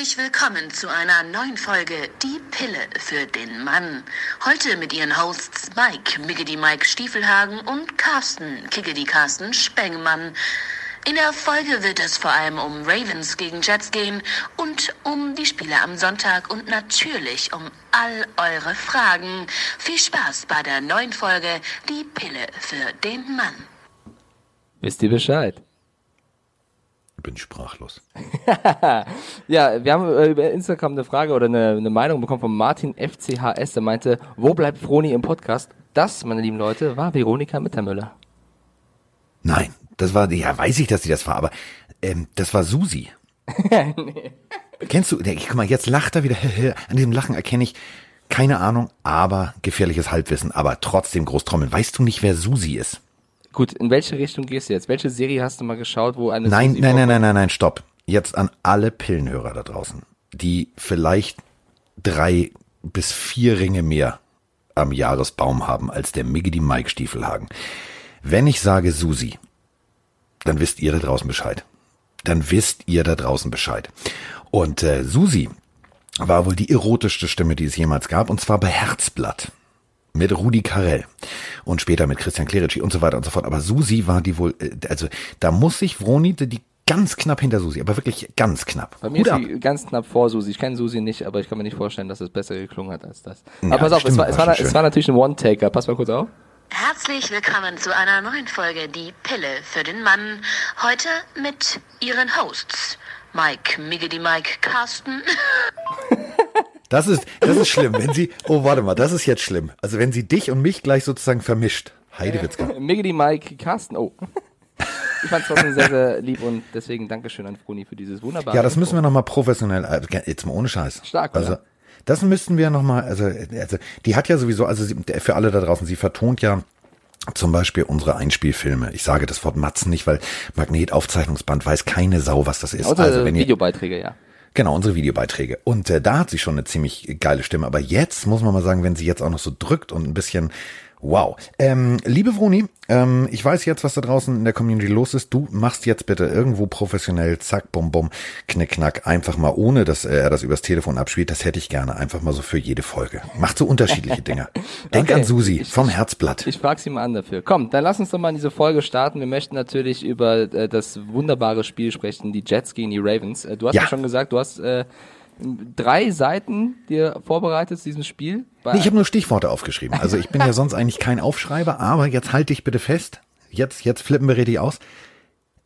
Herzlich willkommen zu einer neuen Folge Die Pille für den Mann. Heute mit ihren Hosts Mike, Miggedy Mike Stiefelhagen und Carsten, Kiggedy Carsten Spengmann. In der Folge wird es vor allem um Ravens gegen Jets gehen und um die Spiele am Sonntag und natürlich um all eure Fragen. Viel Spaß bei der neuen Folge Die Pille für den Mann. Wisst ihr Bescheid? Ich bin sprachlos. ja, wir haben äh, über Instagram eine Frage oder eine, eine Meinung bekommen von Martin FCHS, der meinte, wo bleibt Froni im Podcast? Das, meine lieben Leute, war Veronika Mittermüller. Nein, das war, ja, weiß ich, dass sie das war, aber ähm, das war Susi. nee. Kennst du, der, guck mal, jetzt lacht er wieder. An diesem Lachen erkenne ich, keine Ahnung, aber gefährliches Halbwissen, aber trotzdem Großtrommeln. Weißt du nicht, wer Susi ist? Gut, in welche Richtung gehst du jetzt? Welche Serie hast du mal geschaut, wo eine Nein, Susi nein, nein, nein, nein, nein, stopp. Jetzt an alle Pillenhörer da draußen, die vielleicht drei bis vier Ringe mehr am Jahresbaum haben als der Miggedy Mike Stiefelhagen. Wenn ich sage Susi, dann wisst ihr da draußen Bescheid. Dann wisst ihr da draußen Bescheid. Und äh, Susi war wohl die erotischste Stimme, die es jemals gab, und zwar bei Herzblatt mit Rudi Carell und später mit Christian Clerici und so weiter und so fort. Aber Susi war die wohl, äh, also da muss sich Vroni die ganz knapp hinter Susi, aber wirklich ganz knapp. Bei mir Hut ist sie ganz knapp vor Susi. Ich kenne Susi nicht, aber ich kann mir nicht vorstellen, dass es besser geklungen hat als das. Ja, aber pass auf, es war, es, war, es war natürlich ein One-Taker. Pass mal kurz auf. Herzlich willkommen zu einer neuen Folge Die Pille für den Mann. Heute mit ihren Hosts Mike, Miggedy Mike, Carsten. Das ist, das ist schlimm, wenn sie, oh, warte mal, das ist jetzt schlimm. Also wenn sie dich und mich gleich sozusagen vermischt. Heidewitzka. Äh, Miggedy Mike, Carsten, oh. Ich fand es trotzdem sehr, sehr lieb und deswegen Dankeschön an Froni für dieses wunderbare. Ja, das müssen wir nochmal professionell, äh, jetzt mal ohne Scheiß. Stark, oder? Also, das müssten wir nochmal, also, also, die hat ja sowieso, also sie, für alle da draußen, sie vertont ja zum Beispiel unsere Einspielfilme. Ich sage das Wort Matzen nicht, weil Magnetaufzeichnungsband weiß keine Sau, was das ist. Außer also wenn Videobeiträge, ja. Genau, unsere Videobeiträge. Und äh, da hat sie schon eine ziemlich geile Stimme. Aber jetzt muss man mal sagen, wenn sie jetzt auch noch so drückt und ein bisschen Wow. Ähm, liebe Vroni, ähm, ich weiß jetzt, was da draußen in der Community los ist. Du machst jetzt bitte irgendwo professionell, zack, bum, bum, knick, knack, einfach mal, ohne dass er das übers Telefon abspielt. Das hätte ich gerne, einfach mal so für jede Folge. Macht so unterschiedliche Dinge. Denk okay. an Susi vom Herzblatt. Ich frage sie mal an dafür. Komm, dann lass uns doch mal in diese Folge starten. Wir möchten natürlich über äh, das wunderbare Spiel sprechen, die Jets gegen die Ravens. Äh, du hast ja. ja schon gesagt, du hast... Äh, drei Seiten dir vorbereitet zu diesem Spiel? Nee, ich habe nur Stichworte aufgeschrieben. Also ich bin ja sonst eigentlich kein Aufschreiber, aber jetzt halte ich bitte fest. Jetzt, jetzt flippen wir richtig aus.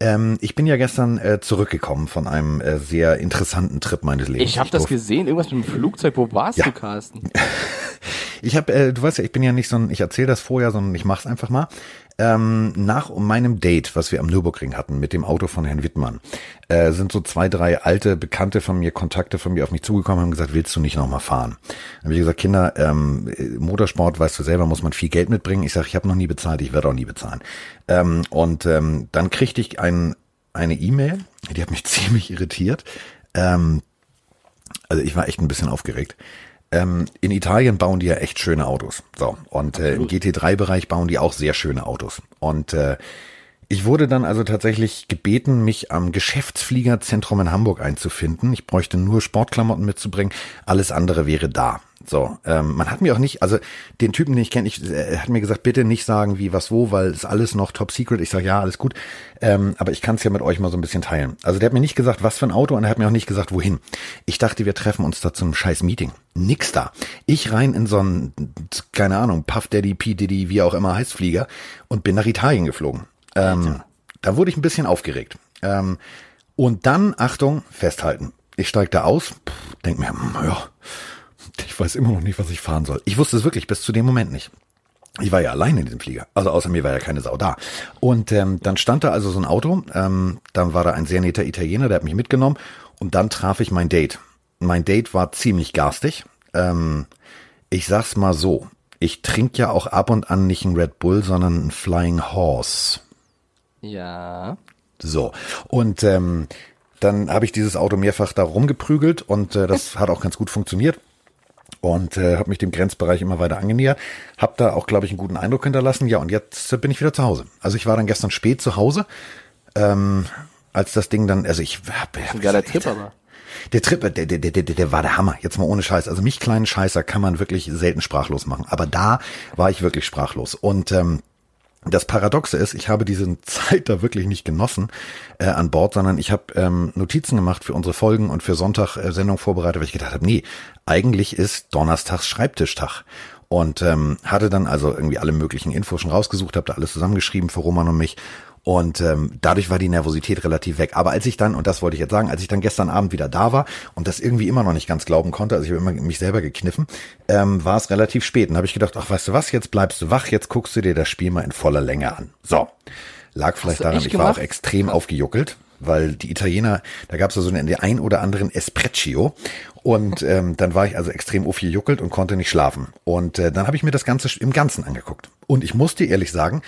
Ähm, ich bin ja gestern äh, zurückgekommen von einem äh, sehr interessanten Trip meines Lebens. Ich habe das gesehen, irgendwas mit dem Flugzeug. Wo warst ja. du, Carsten? ich habe, äh, du weißt ja, ich bin ja nicht so ein, ich erzähle das vorher, sondern ich mach's einfach mal ähm, nach meinem Date, was wir am Nürburgring hatten mit dem Auto von Herrn Wittmann, äh, sind so zwei, drei alte Bekannte von mir, Kontakte von mir auf mich zugekommen und haben gesagt, willst du nicht nochmal fahren? Dann habe ich gesagt, Kinder, ähm, Motorsport, weißt du selber, muss man viel Geld mitbringen. Ich sage, ich habe noch nie bezahlt, ich werde auch nie bezahlen. Ähm, und ähm, dann kriegte ich ein, eine E-Mail, die hat mich ziemlich irritiert. Ähm, also ich war echt ein bisschen aufgeregt. Ähm, in Italien bauen die ja echt schöne Autos. So. Und äh, im GT3-Bereich bauen die auch sehr schöne Autos. Und äh, ich wurde dann also tatsächlich gebeten, mich am Geschäftsfliegerzentrum in Hamburg einzufinden. Ich bräuchte nur Sportklamotten mitzubringen. Alles andere wäre da. So, ähm, man hat mir auch nicht, also den Typen, den ich kenne, ich, er hat mir gesagt, bitte nicht sagen, wie, was, wo, weil es alles noch top secret. Ich sage, ja, alles gut. Ähm, aber ich kann es ja mit euch mal so ein bisschen teilen. Also der hat mir nicht gesagt, was für ein Auto und er hat mir auch nicht gesagt, wohin. Ich dachte, wir treffen uns da zum scheiß Meeting. Nix da. Ich rein in so einen, keine Ahnung, Puff Daddy, P Diddy, wie auch immer heißt Flieger und bin nach Italien geflogen. Ähm, da wurde ich ein bisschen aufgeregt. Ähm, und dann, Achtung, festhalten. Ich steig da aus, pff, denk mir, hm, ja, ich weiß immer noch nicht, was ich fahren soll. Ich wusste es wirklich bis zu dem Moment nicht. Ich war ja allein in diesem Flieger. Also außer mir war ja keine Sau da. Und ähm, dann stand da also so ein Auto. Ähm, dann war da ein sehr netter Italiener, der hat mich mitgenommen. Und dann traf ich mein Date. Mein Date war ziemlich garstig. Ähm, ich sag's mal so. Ich trinke ja auch ab und an nicht einen Red Bull, sondern einen Flying Horse. Ja. So. Und ähm, dann habe ich dieses Auto mehrfach da rumgeprügelt und äh, das hat auch ganz gut funktioniert und äh, habe mich dem Grenzbereich immer weiter angenähert. Habe da auch, glaube ich, einen guten Eindruck hinterlassen. Ja, und jetzt bin ich wieder zu Hause. Also ich war dann gestern spät zu Hause, ähm, als das Ding dann, also ich hab, ein geiler Trip, aber. Der Trip, der, der, der, der, der war der Hammer. Jetzt mal ohne Scheiß. Also mich kleinen Scheißer kann man wirklich selten sprachlos machen. Aber da war ich wirklich sprachlos. Und ähm, das Paradoxe ist, ich habe diese Zeit da wirklich nicht genossen äh, an Bord, sondern ich habe ähm, Notizen gemacht für unsere Folgen und für Sonntag äh, Sendung vorbereitet, weil ich gedacht habe, nee, eigentlich ist Donnerstags Schreibtischtag. Und ähm, hatte dann also irgendwie alle möglichen Infos schon rausgesucht, habe da alles zusammengeschrieben für Roman und mich und ähm, dadurch war die Nervosität relativ weg. Aber als ich dann, und das wollte ich jetzt sagen, als ich dann gestern Abend wieder da war und das irgendwie immer noch nicht ganz glauben konnte, also ich habe immer mich selber gekniffen, ähm, war es relativ spät. Und habe ich gedacht, ach weißt du was, jetzt bleibst du wach, jetzt guckst du dir das Spiel mal in voller Länge an. So. Lag vielleicht daran, ich gemacht? war auch extrem aufgejuckelt, weil die Italiener, da gab es also den ein oder anderen Espresso und ähm, dann war ich also extrem aufgejuckelt und konnte nicht schlafen. Und äh, dann habe ich mir das Ganze im Ganzen angeguckt. Und ich muss dir ehrlich sagen,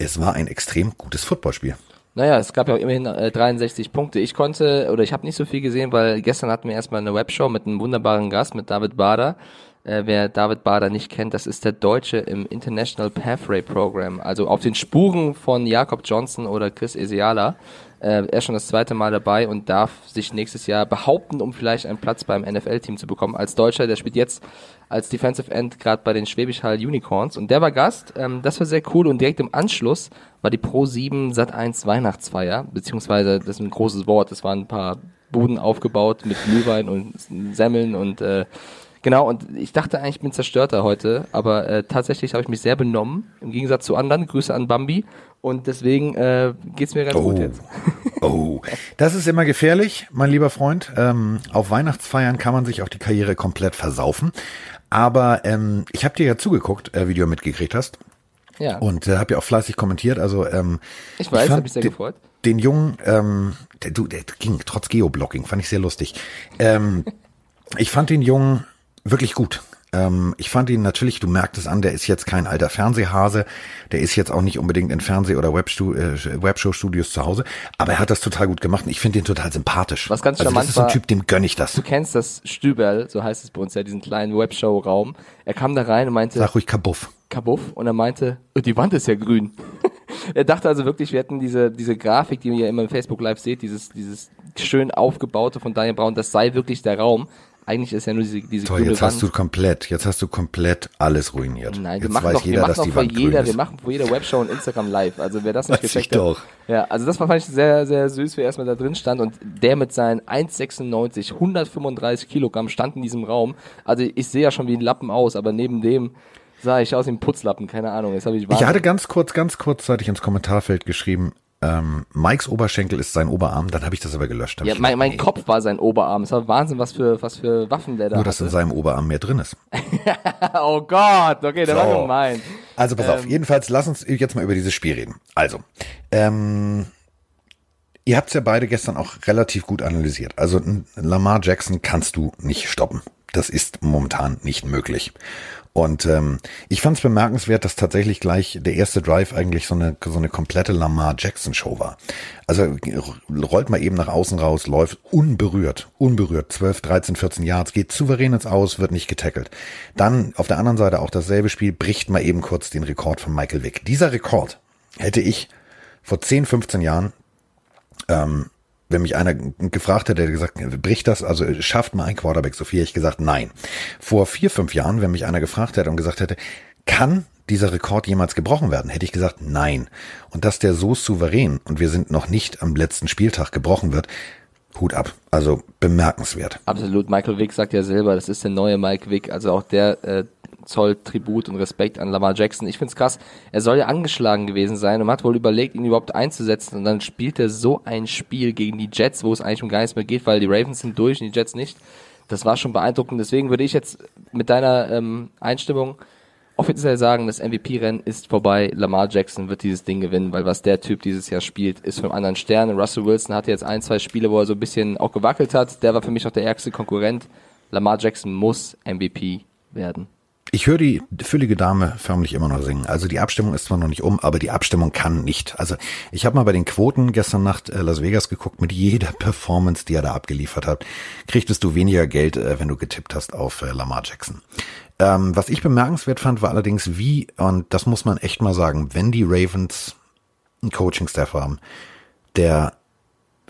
es war ein extrem gutes Footballspiel. Naja, es gab ja auch immerhin äh, 63 Punkte. Ich konnte, oder ich habe nicht so viel gesehen, weil gestern hatten wir erstmal eine Webshow mit einem wunderbaren Gast, mit David Bader. Äh, wer David Bader nicht kennt, das ist der Deutsche im International Pathway Program, also auf den Spuren von Jakob Johnson oder Chris Esiala. Äh, er ist schon das zweite Mal dabei und darf sich nächstes Jahr behaupten, um vielleicht einen Platz beim NFL-Team zu bekommen. Als Deutscher, der spielt jetzt als Defensive End gerade bei den Schwäbisch Hall Unicorns und der war Gast. Ähm, das war sehr cool und direkt im Anschluss war die Pro 7 Sat 1 Weihnachtsfeier, beziehungsweise das ist ein großes Wort, es waren ein paar Buden aufgebaut mit Glühwein und Semmeln und äh, Genau, und ich dachte eigentlich, ich bin zerstörter heute, aber äh, tatsächlich habe ich mich sehr benommen, im Gegensatz zu anderen. Grüße an Bambi. Und deswegen äh, geht's mir ganz oh. gut jetzt. oh, das ist immer gefährlich, mein lieber Freund. Ähm, auf Weihnachtsfeiern kann man sich auch die Karriere komplett versaufen. Aber ähm, ich habe dir ja zugeguckt, äh, wie du mitgekriegt hast. Ja. Und äh, habe ja auch fleißig kommentiert. Also ähm, ich weiß, habe ich sehr gefreut. Den Jungen, ähm, der, du, der ging trotz Geoblocking, fand ich sehr lustig. Ähm, ich fand den Jungen wirklich gut. Ähm, ich fand ihn natürlich, du merkst es an, der ist jetzt kein alter Fernsehhase, der ist jetzt auch nicht unbedingt in Fernseh- oder Webstu äh, Webshow-Studios zu Hause, aber er hat das total gut gemacht und ich finde ihn total sympathisch. Was ganz also das ist ein Typ, dem gönn ich das. Du kennst das Stüberl, so heißt es bei uns ja, diesen kleinen Webshow-Raum. Er kam da rein und meinte... Sag ruhig Kabuff. Kabuff und er meinte, oh, die Wand ist ja grün. er dachte also wirklich, wir hätten diese, diese Grafik, die ihr immer im Facebook Live seht, dieses, dieses schön aufgebaute von Daniel Braun, das sei wirklich der Raum eigentlich ist ja nur diese, diese Toll, jetzt Wand. hast du komplett, jetzt hast du komplett alles ruiniert. Nein, wir jetzt machen doch, jeder, wir machen doch vor jeder, wir machen vor jeder Webshow und Instagram live. Also wer das nicht weiß gecheckt hat. Ja, also das war fand ich sehr, sehr süß, wie er erstmal da drin stand und der mit seinen 1,96, 135 Kilogramm stand in diesem Raum. Also ich sehe ja schon wie ein Lappen aus, aber neben dem sah ich aus wie ein Putzlappen, keine Ahnung. Jetzt habe ich, ich hatte ganz kurz, ganz kurzzeitig ins Kommentarfeld geschrieben, ähm, Mikes Oberschenkel ist sein Oberarm, dann habe ich das aber gelöscht. Ja, mein, mein Kopf war sein Oberarm. Es war Wahnsinn, was für, was für Waffen der da Nur, dass in seinem Oberarm mehr drin ist. oh Gott, okay, der so. war gemein. Also pass ähm, auf, jedenfalls lass uns jetzt mal über dieses Spiel reden. Also, ähm, ihr habt es ja beide gestern auch relativ gut analysiert. Also Lamar Jackson kannst du nicht stoppen. Das ist momentan nicht möglich. Und ähm, ich fand es bemerkenswert, dass tatsächlich gleich der erste Drive eigentlich so eine, so eine komplette Lamar Jackson Show war. Also rollt mal eben nach außen raus, läuft unberührt, unberührt, 12, 13, 14 Yards, geht souverän ins Aus, wird nicht getackelt. Dann auf der anderen Seite auch dasselbe Spiel, bricht mal eben kurz den Rekord von Michael Vick. Dieser Rekord hätte ich vor 10, 15 Jahren ähm, wenn mich einer gefragt hätte, der gesagt, bricht das, also schafft mal ein Quarterback so viel, hätte ich gesagt, nein. Vor vier, fünf Jahren, wenn mich einer gefragt hätte und gesagt hätte, kann dieser Rekord jemals gebrochen werden, hätte ich gesagt, nein. Und dass der so souverän und wir sind noch nicht am letzten Spieltag gebrochen wird, Hut ab. Also bemerkenswert. Absolut. Michael Vick sagt ja selber, das ist der neue Mike Vick. Also auch der äh, zollt Tribut und Respekt an Lamar Jackson. Ich find's krass. Er soll ja angeschlagen gewesen sein und hat wohl überlegt, ihn überhaupt einzusetzen. Und dann spielt er so ein Spiel gegen die Jets, wo es eigentlich um gar nichts mehr geht, weil die Ravens sind durch und die Jets nicht. Das war schon beeindruckend. Deswegen würde ich jetzt mit deiner ähm, Einstimmung offiziell sagen, das MVP-Rennen ist vorbei. Lamar Jackson wird dieses Ding gewinnen, weil was der Typ dieses Jahr spielt, ist vom anderen Stern. Russell Wilson hatte jetzt ein, zwei Spiele, wo er so ein bisschen auch gewackelt hat. Der war für mich auch der ärgste Konkurrent. Lamar Jackson muss MVP werden. Ich höre die füllige Dame förmlich immer noch singen. Also die Abstimmung ist zwar noch nicht um, aber die Abstimmung kann nicht. Also ich habe mal bei den Quoten gestern Nacht äh, Las Vegas geguckt. Mit jeder Performance, die er da abgeliefert hat, kriegtest du weniger Geld, äh, wenn du getippt hast auf äh, Lamar Jackson. Ähm, was ich bemerkenswert fand, war allerdings wie, und das muss man echt mal sagen, wenn die Ravens einen Coaching-Staff haben, der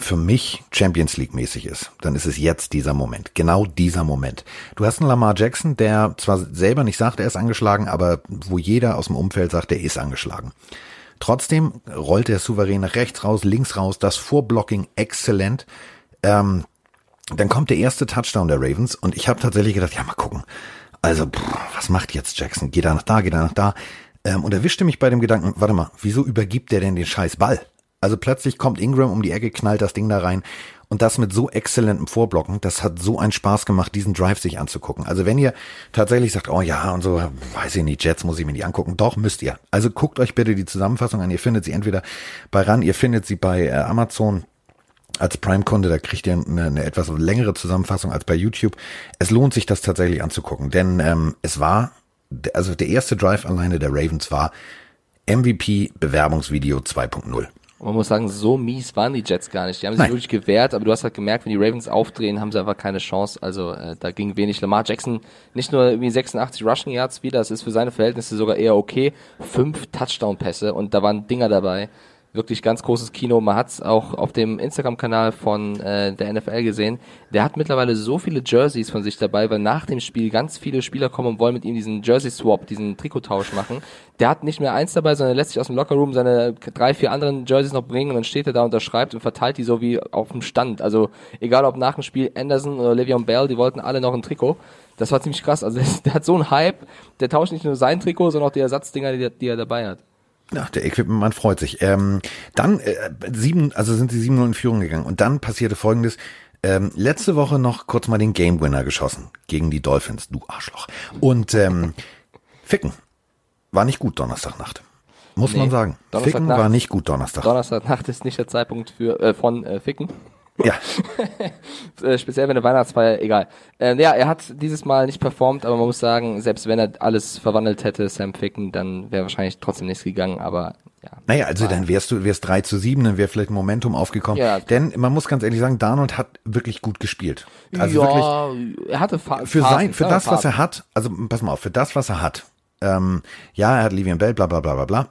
für mich Champions League mäßig ist, dann ist es jetzt dieser Moment. Genau dieser Moment. Du hast einen Lamar Jackson, der zwar selber nicht sagt, er ist angeschlagen, aber wo jeder aus dem Umfeld sagt, er ist angeschlagen. Trotzdem rollt er souverän rechts raus, links raus, das Vorblocking exzellent. Ähm, dann kommt der erste Touchdown der Ravens und ich habe tatsächlich gedacht, ja mal gucken. Also, pff, was macht jetzt Jackson? Geht er nach da, geht er nach da? Ähm, und erwischte mich bei dem Gedanken, warte mal, wieso übergibt der denn den scheiß Ball? Also plötzlich kommt Ingram um die Ecke, knallt das Ding da rein. Und das mit so exzellentem Vorblocken, das hat so einen Spaß gemacht, diesen Drive sich anzugucken. Also wenn ihr tatsächlich sagt, oh ja, und so, weiß ich nicht, Jets muss ich mir nicht angucken, doch müsst ihr. Also guckt euch bitte die Zusammenfassung an. Ihr findet sie entweder bei RAN, ihr findet sie bei äh, Amazon als Prime-Kunde, da kriegt ihr eine, eine, etwas längere Zusammenfassung als bei YouTube. Es lohnt sich, das tatsächlich anzugucken, denn ähm, es war, also der erste Drive alleine der Ravens war MVP-Bewerbungsvideo 2.0. Und man muss sagen, so mies waren die Jets gar nicht. Die haben sich Nein. wirklich gewehrt, aber du hast halt gemerkt, wenn die Ravens aufdrehen, haben sie einfach keine Chance. Also äh, da ging wenig. Lamar Jackson nicht nur irgendwie 86 Rushing Yards wieder, das ist für seine Verhältnisse sogar eher okay. Fünf Touchdown-Pässe und da waren Dinger dabei wirklich ganz großes Kino. Man hat es auch auf dem Instagram-Kanal von äh, der NFL gesehen. Der hat mittlerweile so viele Jerseys von sich dabei, weil nach dem Spiel ganz viele Spieler kommen und wollen mit ihm diesen Jersey-Swap, diesen Trikottausch machen. Der hat nicht mehr eins dabei, sondern lässt sich aus dem Lockerroom seine drei, vier anderen Jerseys noch bringen und dann steht er da, unterschreibt und verteilt die so wie auf dem Stand. Also egal ob nach dem Spiel Anderson oder Le'Veon Bell, die wollten alle noch ein Trikot. Das war ziemlich krass. Also der hat so einen Hype, der tauscht nicht nur sein Trikot, sondern auch die Ersatzdinger, die, die er dabei hat. Ja, der Equipment-Mann freut sich. Ähm, dann äh, sieben, also sind sie 7-0 in Führung gegangen. Und dann passierte folgendes. Ähm, letzte Woche noch kurz mal den Game Winner geschossen gegen die Dolphins, du Arschloch. Und ähm, Ficken war nicht gut Donnerstagnacht. Muss nee, man sagen. Ficken war nicht gut Donnerstag. Donnerstagnacht ist nicht der Zeitpunkt für äh, von äh, Ficken. Ja. Äh, speziell wenn eine Weihnachtsfeier, egal. Äh, ja, er hat dieses Mal nicht performt, aber man muss sagen, selbst wenn er alles verwandelt hätte, Sam Ficken, dann wäre wahrscheinlich trotzdem nichts gegangen, aber ja. Naja, also dann wärst du, wärst 3 zu 7, dann wäre vielleicht ein Momentum aufgekommen. Ja. Denn man muss ganz ehrlich sagen, Darnold hat wirklich gut gespielt. Also ja, wirklich, er hatte Fa für sein, für das, was er hat, also pass mal auf, für das, was er hat, ähm, ja, er hat Livian Bell, bla bla bla bla bla.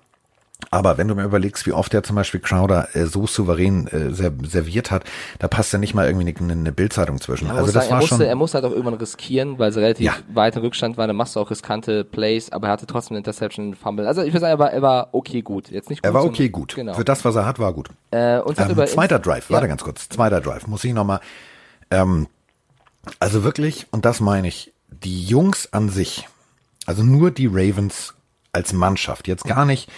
Aber wenn du mir überlegst, wie oft er zum Beispiel Crowder äh, so souverän äh, serviert hat, da passt ja nicht mal irgendwie eine, eine Bildzeitung zwischen. Ja, also das sagen, war er musste, schon. Er musste halt auch irgendwann riskieren, weil sie relativ ja. weit im Rückstand war. Dann machst du auch riskante Plays, aber er hatte trotzdem eine Interception, Fumble. Also ich würde sagen, er war, er war okay gut. Jetzt nicht gut. Er war okay gut. Genau. Für das, was er hat, war gut. Äh, und ähm, zweiter Drive. Ja. Warte ganz kurz. Zweiter Drive. Muss ich nochmal. Ähm, also wirklich, und das meine ich, die Jungs an sich, also nur die Ravens als Mannschaft, jetzt gar nicht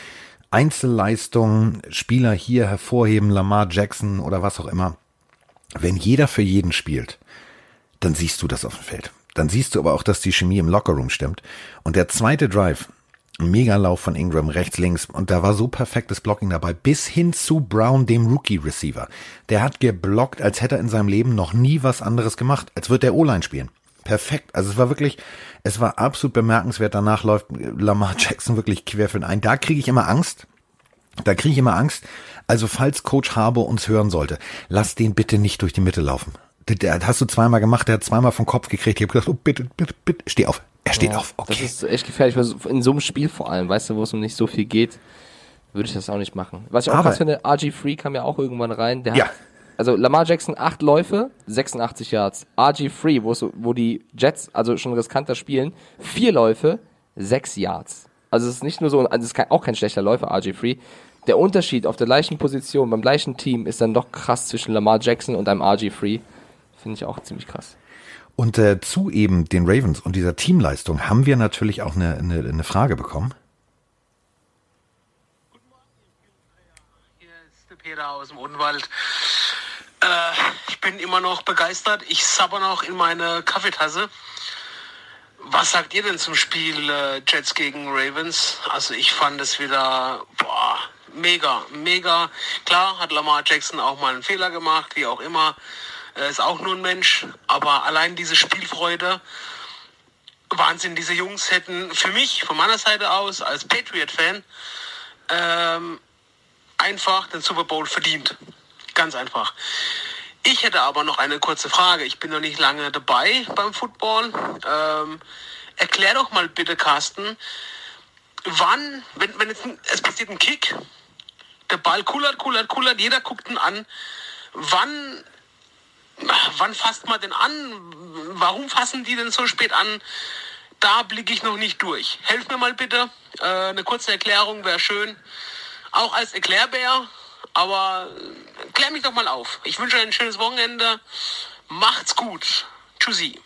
Einzelleistungen, Spieler hier hervorheben, Lamar Jackson oder was auch immer. Wenn jeder für jeden spielt, dann siehst du das auf dem Feld. Dann siehst du aber auch, dass die Chemie im Lockerroom stimmt. Und der zweite Drive, Megalauf von Ingram rechts, links. Und da war so perfektes Blocking dabei, bis hin zu Brown, dem Rookie-Receiver. Der hat geblockt, als hätte er in seinem Leben noch nie was anderes gemacht. Als würde er O-Line spielen. Perfekt. Also es war wirklich, es war absolut bemerkenswert. Danach läuft Lamar Jackson wirklich quer für den ein. Da kriege ich immer Angst. Da kriege ich immer Angst. Also falls Coach Harbour uns hören sollte, lass den bitte nicht durch die Mitte laufen. Der, der hast du zweimal gemacht, der hat zweimal vom Kopf gekriegt. Ich habe gesagt, oh, bitte, bitte, bitte, steh auf. Er steht ja, auf. Okay. Das ist echt gefährlich. In so einem Spiel vor allem, weißt du, wo es um nicht so viel geht, würde ich das auch nicht machen. Was ich auch krass finde, RG3 kam ja auch irgendwann rein. Der ja. hat also Lamar Jackson acht Läufe, 86 Yards. RG3, wo, wo die Jets also schon riskanter spielen, vier Läufe, sechs Yards. Also es ist nicht nur so, also es ist auch kein schlechter Läufer, RG3. Der Unterschied auf der gleichen Position, beim gleichen Team, ist dann doch krass zwischen Lamar Jackson und einem RG3. Finde ich auch ziemlich krass. Und äh, zu eben den Ravens und dieser Teamleistung haben wir natürlich auch eine, eine, eine Frage bekommen. Guten Morgen, Hier ist der Peter aus dem Odenwald. Äh, ich bin immer noch begeistert. Ich sabber noch in meine Kaffeetasse. Was sagt ihr denn zum Spiel äh, Jets gegen Ravens? Also ich fand es wieder boah, mega, mega. Klar hat Lamar Jackson auch mal einen Fehler gemacht, wie auch immer. Er ist auch nur ein Mensch. Aber allein diese Spielfreude, Wahnsinn, diese Jungs hätten für mich, von meiner Seite aus, als Patriot-Fan, ähm, einfach den Super Bowl verdient. Ganz einfach. Ich hätte aber noch eine kurze Frage. Ich bin noch nicht lange dabei beim Football. Ähm, erklär doch mal bitte, Carsten, wann, wenn, wenn jetzt ein, es passiert ein Kick, der Ball kullert, kullert, kullert, jeder guckt ihn an. wann, wann fasst man denn an? Warum fassen die denn so spät an? Da blicke ich noch nicht durch. Helf mir mal bitte. Äh, eine kurze Erklärung wäre schön. Auch als Erklärbär, aber klär mich doch mal auf. Ich wünsche euch ein schönes Wochenende. Macht's gut. Tschüssi.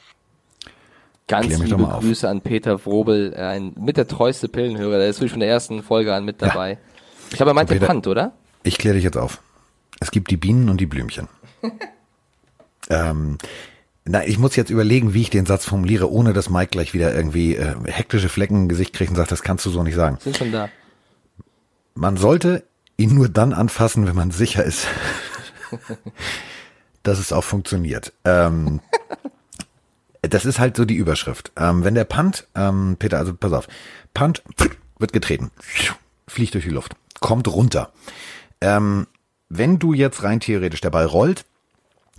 Ganz liebe Grüße an Peter Wrobel, ein mit der treueste Pillenhörer. Der ist wirklich von der ersten Folge an mit dabei. Ja. Ich glaube, er meinte Peter, Pant, oder? Ich kläre dich jetzt auf. Es gibt die Bienen und die Blümchen. ähm, na, ich muss jetzt überlegen, wie ich den Satz formuliere, ohne dass Mike gleich wieder irgendwie äh, hektische Flecken im Gesicht kriegt und sagt, das kannst du so nicht sagen. Sind schon da. Man sollte ihn nur dann anfassen, wenn man sicher ist, dass es auch funktioniert. Ähm, das ist halt so die Überschrift. Ähm, wenn der Punt, ähm, Peter, also pass auf, Punt wird getreten, fliegt durch die Luft, kommt runter. Ähm, wenn du jetzt rein theoretisch der Ball rollt,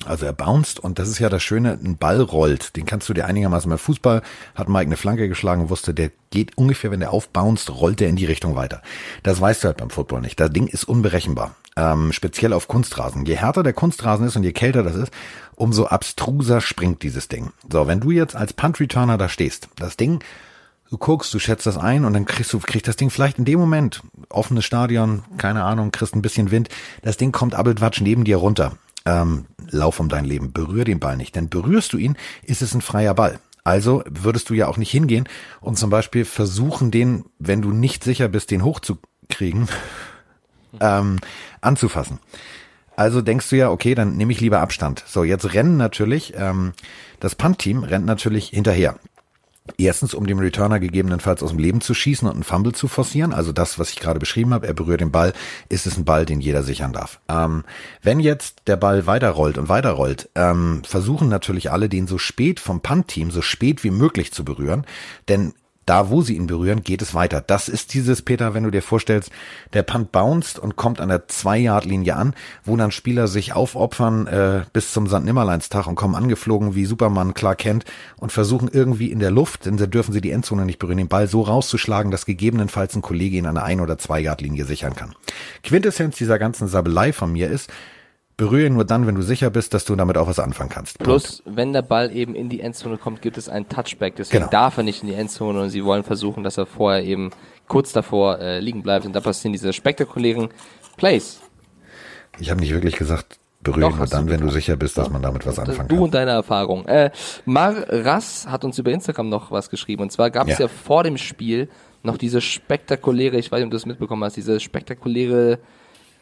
also er bounced und das ist ja das Schöne, ein Ball rollt, den kannst du dir einigermaßen beim Fußball, hat Mike eine Flanke geschlagen, wusste, der geht ungefähr, wenn der aufbounced, rollt der in die Richtung weiter. Das weißt du halt beim Football nicht. Das Ding ist unberechenbar, ähm, speziell auf Kunstrasen. Je härter der Kunstrasen ist und je kälter das ist, umso abstruser springt dieses Ding. So, wenn du jetzt als Punt-Returner da stehst, das Ding du guckst, du schätzt das ein und dann kriegst du kriegst das Ding vielleicht in dem Moment offenes Stadion, keine Ahnung, kriegst ein bisschen Wind, das Ding kommt abelwatsch neben dir runter ähm, lauf um dein Leben, berühr den Ball nicht. Denn berührst du ihn, ist es ein freier Ball. Also würdest du ja auch nicht hingehen und zum Beispiel versuchen, den, wenn du nicht sicher bist, den hochzukriegen, ähm, anzufassen. Also denkst du ja, okay, dann nehme ich lieber Abstand. So, jetzt rennen natürlich, ähm, das Punt-Team rennt natürlich hinterher. Erstens, um dem Returner gegebenenfalls aus dem Leben zu schießen und einen Fumble zu forcieren. Also das, was ich gerade beschrieben habe, er berührt den Ball, ist es ein Ball, den jeder sichern darf. Ähm, wenn jetzt der Ball weiterrollt und weiterrollt, ähm, versuchen natürlich alle, den so spät vom Punt-Team so spät wie möglich zu berühren. Denn da wo sie ihn berühren, geht es weiter. Das ist dieses, Peter, wenn du dir vorstellst, der Punt bounced und kommt an der Zwei-Yard-Linie an, wo dann Spieler sich aufopfern äh, bis zum St. Nimmerleinstag und kommen angeflogen wie Superman Clark Kent und versuchen irgendwie in der Luft, denn da dürfen sie die Endzone nicht berühren, den Ball so rauszuschlagen, dass gegebenenfalls ein Kollege ihn an der Ein- oder Zwei-Yard-Linie sichern kann. Quintessenz dieser ganzen Sabelei von mir ist, Berühre ihn nur dann, wenn du sicher bist, dass du damit auch was anfangen kannst. Plus, wenn der Ball eben in die Endzone kommt, gibt es einen Touchback. Deswegen genau. darf er nicht in die Endzone und sie wollen versuchen, dass er vorher eben kurz davor äh, liegen bleibt. Und da passieren diese spektakulären Plays. Ich habe nicht wirklich gesagt, berühre ihn nur dann, wenn du sicher bist, dass man damit was anfangen kann. Du und deine Erfahrung. Äh, Mar Rass hat uns über Instagram noch was geschrieben. Und zwar gab es ja. ja vor dem Spiel noch diese spektakuläre, ich weiß nicht, ob du das mitbekommen hast, diese spektakuläre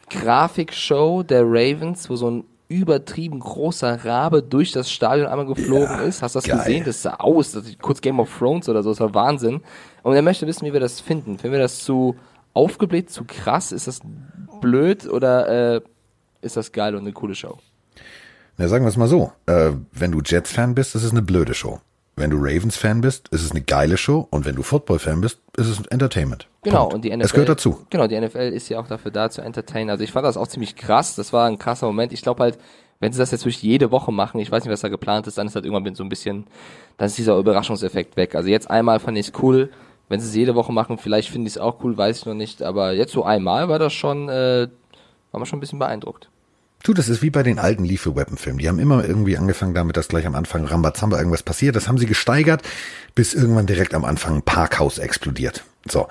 Grafikshow der Ravens, wo so ein übertrieben großer Rabe durch das Stadion einmal geflogen ja, ist. Hast du das geil. gesehen? Das sah aus, das ist kurz Game of Thrones oder so, das war Wahnsinn. Und er möchte wissen, wie wir das finden. Finden wir das zu aufgebläht, zu krass? Ist das blöd oder äh, ist das geil und eine coole Show? Na, sagen wir es mal so. Äh, wenn du Jets-Fan bist, ist es eine blöde Show. Wenn du Ravens-Fan bist, ist es eine geile Show. Und wenn du Football-Fan bist, ist es Entertainment. Genau, Punkt. und die NFL. Es gehört dazu. Genau, die NFL ist ja auch dafür da zu entertainen. Also ich fand das auch ziemlich krass. Das war ein krasser Moment. Ich glaube halt, wenn sie das jetzt wirklich jede Woche machen, ich weiß nicht, was da geplant ist, dann ist halt irgendwann so ein bisschen, dann ist dieser Überraschungseffekt weg. Also jetzt einmal fand ich es cool. Wenn sie es jede Woche machen, vielleicht finde ich es auch cool, weiß ich noch nicht. Aber jetzt so einmal war das schon, äh, war man schon ein bisschen beeindruckt. Du, das ist wie bei den alten Lethal Weapon Filmen. Die haben immer irgendwie angefangen damit, dass gleich am Anfang Rambazamba irgendwas passiert. Das haben sie gesteigert, bis irgendwann direkt am Anfang ein Parkhaus explodiert. So.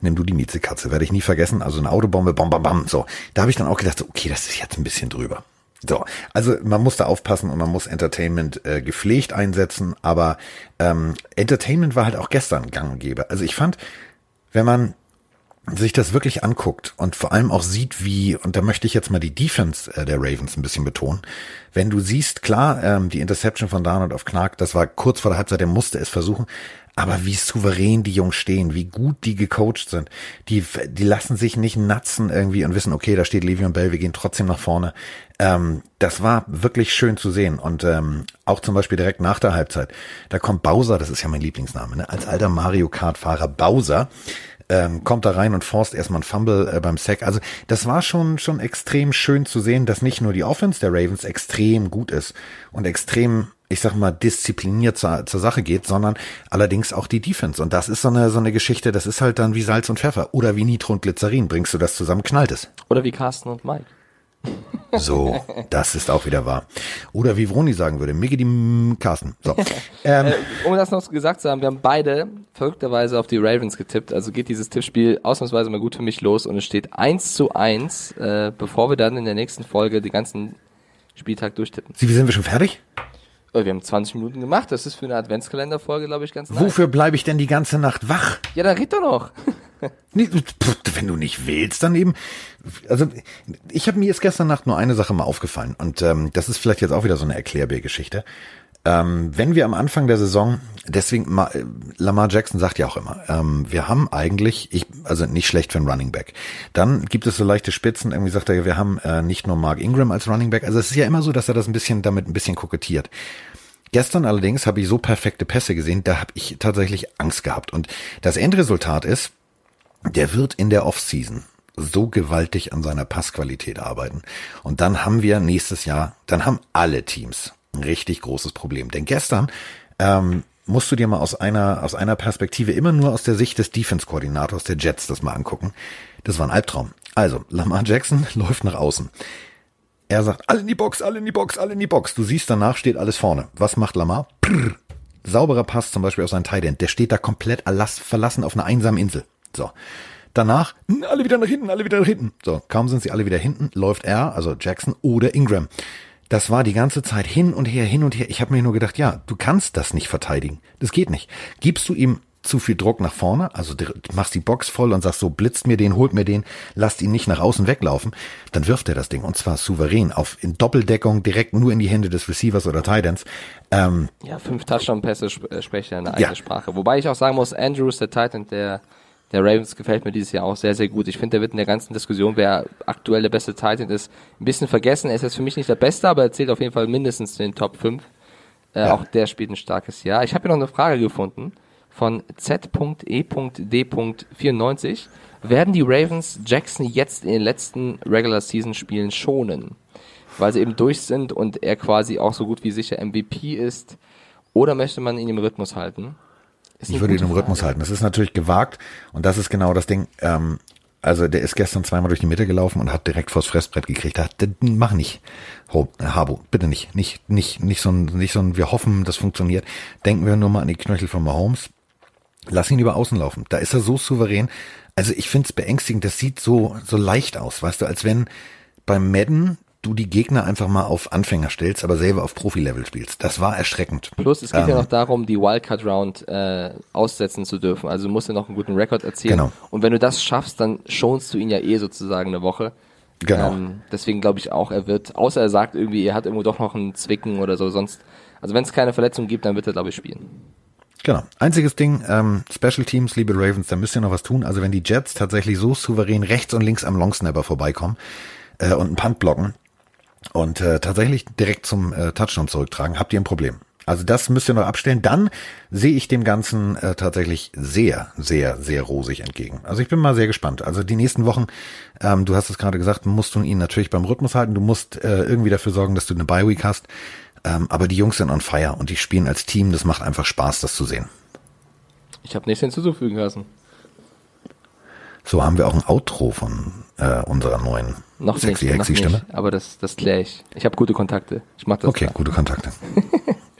Nimm du die Miezekatze, werde ich nie vergessen. Also eine Autobombe, bam, bam, bam. So. Da habe ich dann auch gedacht, so, okay, das ist jetzt ein bisschen drüber. So, also man muss da aufpassen und man muss Entertainment äh, gepflegt einsetzen, aber ähm, Entertainment war halt auch gestern gang und gäbe. Also ich fand, wenn man sich das wirklich anguckt und vor allem auch sieht, wie, und da möchte ich jetzt mal die Defense äh, der Ravens ein bisschen betonen, wenn du siehst, klar, ähm, die Interception von Darnold auf Knark, das war kurz vor der Halbzeit, der musste es versuchen, aber wie souverän die Jungs stehen, wie gut die gecoacht sind, die, die lassen sich nicht natzen irgendwie und wissen, okay, da steht Le'Veon Bell, wir gehen trotzdem nach vorne. Ähm, das war wirklich schön zu sehen und ähm, auch zum Beispiel direkt nach der Halbzeit, da kommt Bowser, das ist ja mein Lieblingsname, ne? als alter Mario Kart Fahrer Bowser, ähm, kommt da rein und forst erstmal ein Fumble äh, beim Sack. Also das war schon schon extrem schön zu sehen, dass nicht nur die Offense der Ravens extrem gut ist und extrem ich sag mal, diszipliniert zur, zur Sache geht, sondern allerdings auch die Defense. Und das ist so eine, so eine Geschichte, das ist halt dann wie Salz und Pfeffer. Oder wie Nitro und Glycerin. Bringst du das zusammen, knallt es. Oder wie Carsten und Mike. So, das ist auch wieder wahr. Oder wie Vroni sagen würde, Miggy die Carsten. So. Ähm, äh, um das noch gesagt zu haben, wir haben beide verrückterweise auf die Ravens getippt. Also geht dieses Tippspiel ausnahmsweise mal gut für mich los und es steht 1 zu 1, äh, bevor wir dann in der nächsten Folge die ganzen Spieltag durchtippen. Sie, wie sind wir schon fertig? Äh, wir haben 20 Minuten gemacht. Das ist für eine Adventskalenderfolge, glaube ich, ganz nice. Wofür bleibe ich denn die ganze Nacht wach? Ja, dann red doch noch. Wenn du nicht willst, dann eben. Also ich habe mir jetzt gestern Nacht nur eine Sache mal aufgefallen und ähm, das ist vielleicht jetzt auch wieder so eine Erklärbär-Geschichte. Ähm, wenn wir am Anfang der Saison, deswegen äh, Lamar Jackson sagt ja auch immer, ähm, wir haben eigentlich, ich, also nicht schlecht für einen Running Back. Dann gibt es so leichte Spitzen, irgendwie sagt er, wir haben äh, nicht nur Mark Ingram als Running Back. Also es ist ja immer so, dass er das ein bisschen damit ein bisschen kokettiert. Gestern allerdings habe ich so perfekte Pässe gesehen, da habe ich tatsächlich Angst gehabt. Und das Endresultat ist, der wird in der Offseason so gewaltig an seiner Passqualität arbeiten. Und dann haben wir nächstes Jahr, dann haben alle Teams ein richtig großes Problem. Denn gestern ähm, musst du dir mal aus einer, aus einer Perspektive immer nur aus der Sicht des Defense-Koordinators der Jets das mal angucken. Das war ein Albtraum. Also, Lamar Jackson läuft nach außen. Er sagt, alle in die Box, alle in die Box, alle in die Box. Du siehst, danach steht alles vorne. Was macht Lamar? Prrr. Sauberer Pass zum Beispiel auf seinen Tight End. Der steht da komplett verlassen auf einer einsamen Insel. So. Danach, alle wieder nach hinten, alle wieder nach hinten. So, kaum sind sie alle wieder hinten, läuft er, also Jackson oder Ingram. Das war die ganze Zeit hin und her, hin und her. Ich habe mir nur gedacht, ja, du kannst das nicht verteidigen. Das geht nicht. Gibst du ihm zu viel Druck nach vorne, also machst die Box voll und sagst so, blitzt mir den, holt mir den, lasst ihn nicht nach außen weglaufen, dann wirft er das Ding und zwar souverän auf in Doppeldeckung direkt nur in die Hände des Receivers oder Titans. Ähm, ja, fünf Touchdown-Pässe äh, spreche eine eigene ja. Sprache. Wobei ich auch sagen muss, Andrews, der Titan, der der Ravens gefällt mir dieses Jahr auch sehr, sehr gut. Ich finde, der wird in der ganzen Diskussion, wer aktuell der beste Titan ist, ein bisschen vergessen. Er ist jetzt für mich nicht der Beste, aber er zählt auf jeden Fall mindestens zu den Top 5. Äh, ja. Auch der spielt ein starkes Jahr. Ich habe hier noch eine Frage gefunden von Z.E.D.94. Werden die Ravens Jackson jetzt in den letzten Regular Season Spielen schonen? Weil sie eben durch sind und er quasi auch so gut wie sicher MVP ist? Oder möchte man ihn im Rhythmus halten? Ich würde ihn im Rhythmus halten. Das ist natürlich gewagt und das ist genau das Ding. Ähm, also der ist gestern zweimal durch die Mitte gelaufen und hat direkt vors Fressbrett gekriegt. Hat, mach nicht, Habo, bitte nicht, nicht, nicht, nicht so ein, nicht so ein. Wir hoffen, das funktioniert. Denken wir nur mal an die Knöchel von Mahomes. Lass ihn über außen laufen. Da ist er so souverän. Also ich finde es beängstigend. Das sieht so so leicht aus, weißt du, als wenn beim Madden du die Gegner einfach mal auf Anfänger stellst, aber selber auf Profi-Level spielst. Das war erschreckend. Plus, es geht ähm, ja noch darum, die Wildcard-Round äh, aussetzen zu dürfen. Also du musst ja noch einen guten Rekord erzielen. Genau. Und wenn du das schaffst, dann schonst du ihn ja eh sozusagen eine Woche. Genau. Ähm, deswegen glaube ich auch, er wird, außer er sagt irgendwie, er hat irgendwo doch noch einen Zwicken oder so, sonst, also wenn es keine Verletzung gibt, dann wird er, glaube ich, spielen. Genau. Einziges Ding, ähm, Special Teams, liebe Ravens, da müsst ihr noch was tun. Also wenn die Jets tatsächlich so souverän rechts und links am Longsnapper vorbeikommen äh, und einen Punt blocken, und äh, tatsächlich direkt zum äh, Touchdown zurücktragen, habt ihr ein Problem. Also das müsst ihr noch abstellen. Dann sehe ich dem Ganzen äh, tatsächlich sehr, sehr, sehr rosig entgegen. Also ich bin mal sehr gespannt. Also die nächsten Wochen, ähm, du hast es gerade gesagt, musst du ihn natürlich beim Rhythmus halten. Du musst äh, irgendwie dafür sorgen, dass du eine Bye Week hast. Ähm, aber die Jungs sind on fire und die spielen als Team. Das macht einfach Spaß, das zu sehen. Ich habe nichts hinzuzufügen lassen. So haben wir auch ein Outro von äh, unserer neuen noch sexy nicht, noch nicht, aber das, das kläre ich. Ich habe gute Kontakte. Ich mach das. Okay, klar. gute Kontakte.